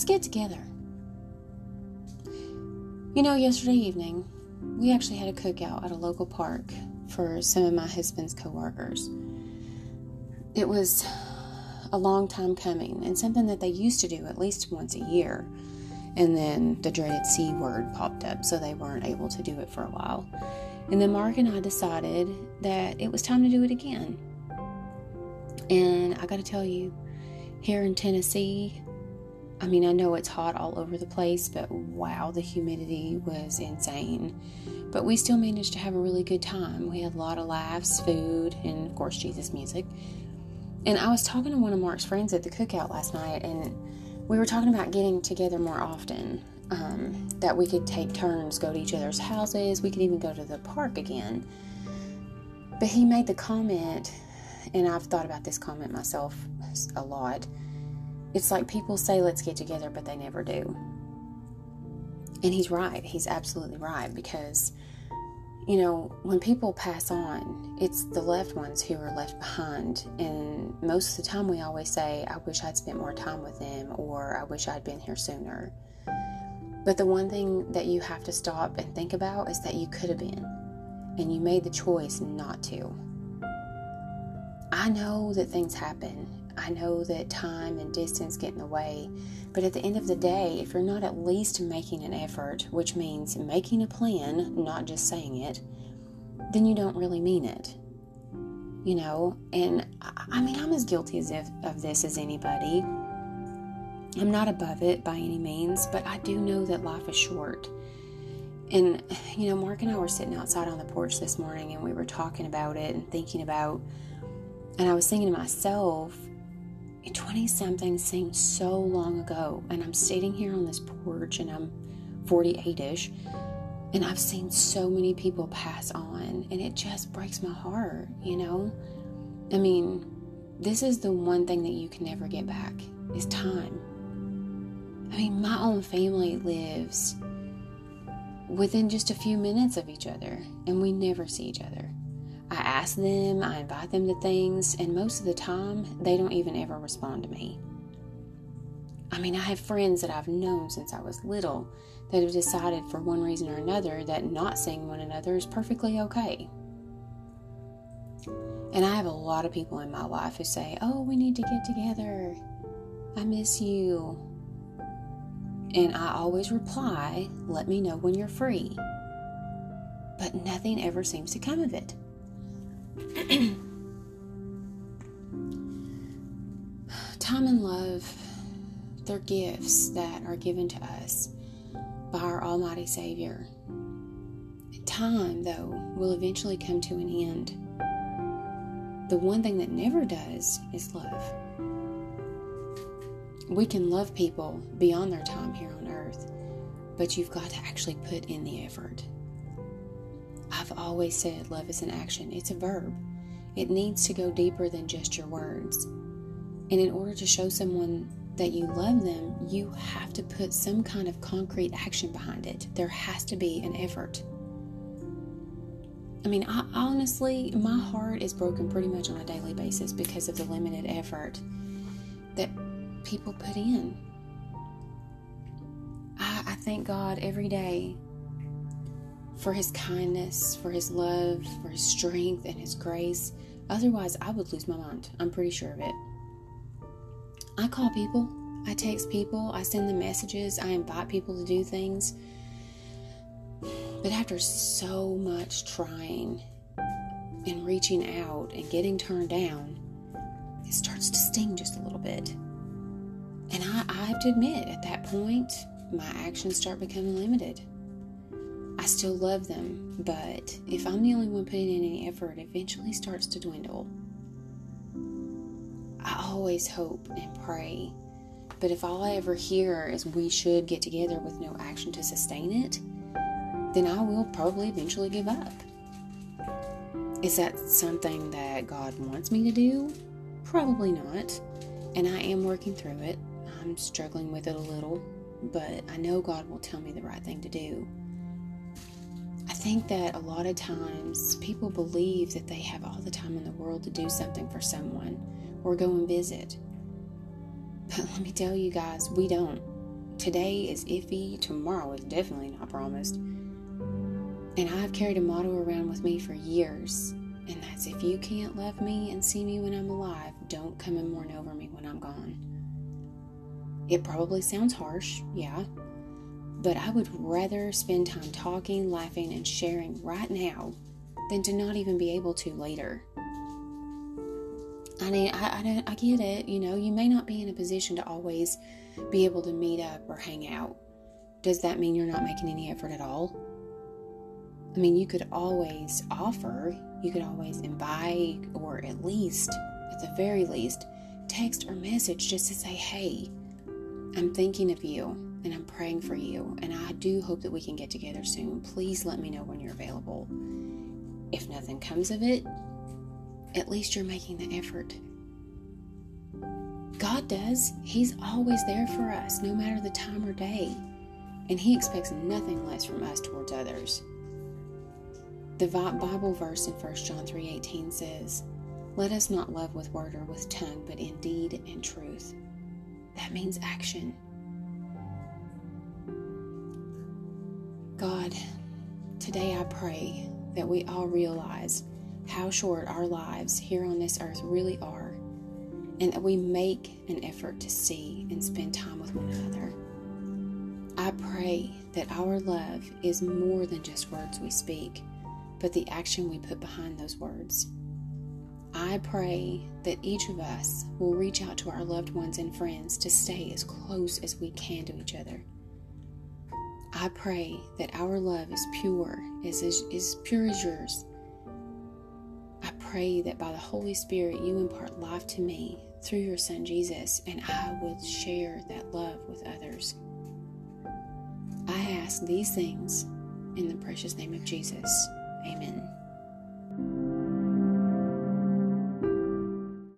let's get together. You know, yesterday evening, we actually had a cookout at a local park for some of my husband's coworkers. It was a long time coming and something that they used to do at least once a year. And then the dreaded C word popped up, so they weren't able to do it for a while. And then Mark and I decided that it was time to do it again. And I got to tell you, here in Tennessee, I mean, I know it's hot all over the place, but wow, the humidity was insane. But we still managed to have a really good time. We had a lot of laughs, food, and of course, Jesus music. And I was talking to one of Mark's friends at the cookout last night, and we were talking about getting together more often. Um, that we could take turns, go to each other's houses, we could even go to the park again. But he made the comment, and I've thought about this comment myself a lot. It's like people say, let's get together, but they never do. And he's right. He's absolutely right because you know, when people pass on, it's the loved ones who are left behind. And most of the time, we always say, I wish I'd spent more time with them, or I wish I'd been here sooner. But the one thing that you have to stop and think about is that you could have been, and you made the choice not to. I know that things happen. I know that time and distance get in the way, but at the end of the day, if you're not at least making an effort, which means making a plan, not just saying it, then you don't really mean it. You know, and I mean, I'm as guilty as if, of this as anybody. I'm not above it by any means, but I do know that life is short. And, you know, Mark and I were sitting outside on the porch this morning and we were talking about it and thinking about, and I was thinking to myself, 20 something seems so long ago, and I'm sitting here on this porch and I'm 48 ish, and I've seen so many people pass on, and it just breaks my heart, you know? I mean, this is the one thing that you can never get back is time. I mean, my own family lives within just a few minutes of each other, and we never see each other. I ask them, I invite them to things, and most of the time, they don't even ever respond to me. I mean, I have friends that I've known since I was little that have decided for one reason or another that not seeing one another is perfectly okay. And I have a lot of people in my life who say, Oh, we need to get together. I miss you. And I always reply, Let me know when you're free. But nothing ever seems to come of it. Time and love, they're gifts that are given to us by our Almighty Savior. Time, though, will eventually come to an end. The one thing that never does is love. We can love people beyond their time here on earth, but you've got to actually put in the effort. I've always said love is an action, it's a verb. It needs to go deeper than just your words. And in order to show someone that you love them, you have to put some kind of concrete action behind it. There has to be an effort. I mean, I, honestly, my heart is broken pretty much on a daily basis because of the limited effort that people put in. I, I thank God every day for his kindness, for his love, for his strength, and his grace. Otherwise, I would lose my mind. I'm pretty sure of it. I call people, I text people, I send them messages, I invite people to do things. But after so much trying and reaching out and getting turned down, it starts to sting just a little bit. And I, I have to admit, at that point, my actions start becoming limited. I still love them, but if I'm the only one putting in any effort, it eventually starts to dwindle. I always hope and pray, but if all I ever hear is we should get together with no action to sustain it, then I will probably eventually give up. Is that something that God wants me to do? Probably not. And I am working through it. I'm struggling with it a little, but I know God will tell me the right thing to do. I think that a lot of times people believe that they have all the time in the world to do something for someone or go and visit. But let me tell you guys, we don't. today is iffy, tomorrow is definitely not promised. And I've carried a motto around with me for years, and that's if you can't love me and see me when I'm alive, don't come and mourn over me when I'm gone. It probably sounds harsh, yeah, but I would rather spend time talking, laughing, and sharing right now than to not even be able to later. I mean, I, I, I get it. You know, you may not be in a position to always be able to meet up or hang out. Does that mean you're not making any effort at all? I mean, you could always offer, you could always invite, or at least, at the very least, text or message just to say, hey, I'm thinking of you and I'm praying for you, and I do hope that we can get together soon. Please let me know when you're available. If nothing comes of it, at least you're making the effort. God does. He's always there for us, no matter the time or day. And He expects nothing less from us towards others. The Bible verse in 1 John 3:18 says, "Let us not love with word or with tongue, but in deed and truth." That means action. God, today I pray that we all realize how short our lives here on this earth really are, and that we make an effort to see and spend time with one another. I pray that our love is more than just words we speak, but the action we put behind those words. I pray that each of us will reach out to our loved ones and friends to stay as close as we can to each other. I pray that our love is pure, is as pure as yours, I pray that by the Holy Spirit you impart life to me through your Son Jesus, and I would share that love with others. I ask these things in the precious name of Jesus. Amen.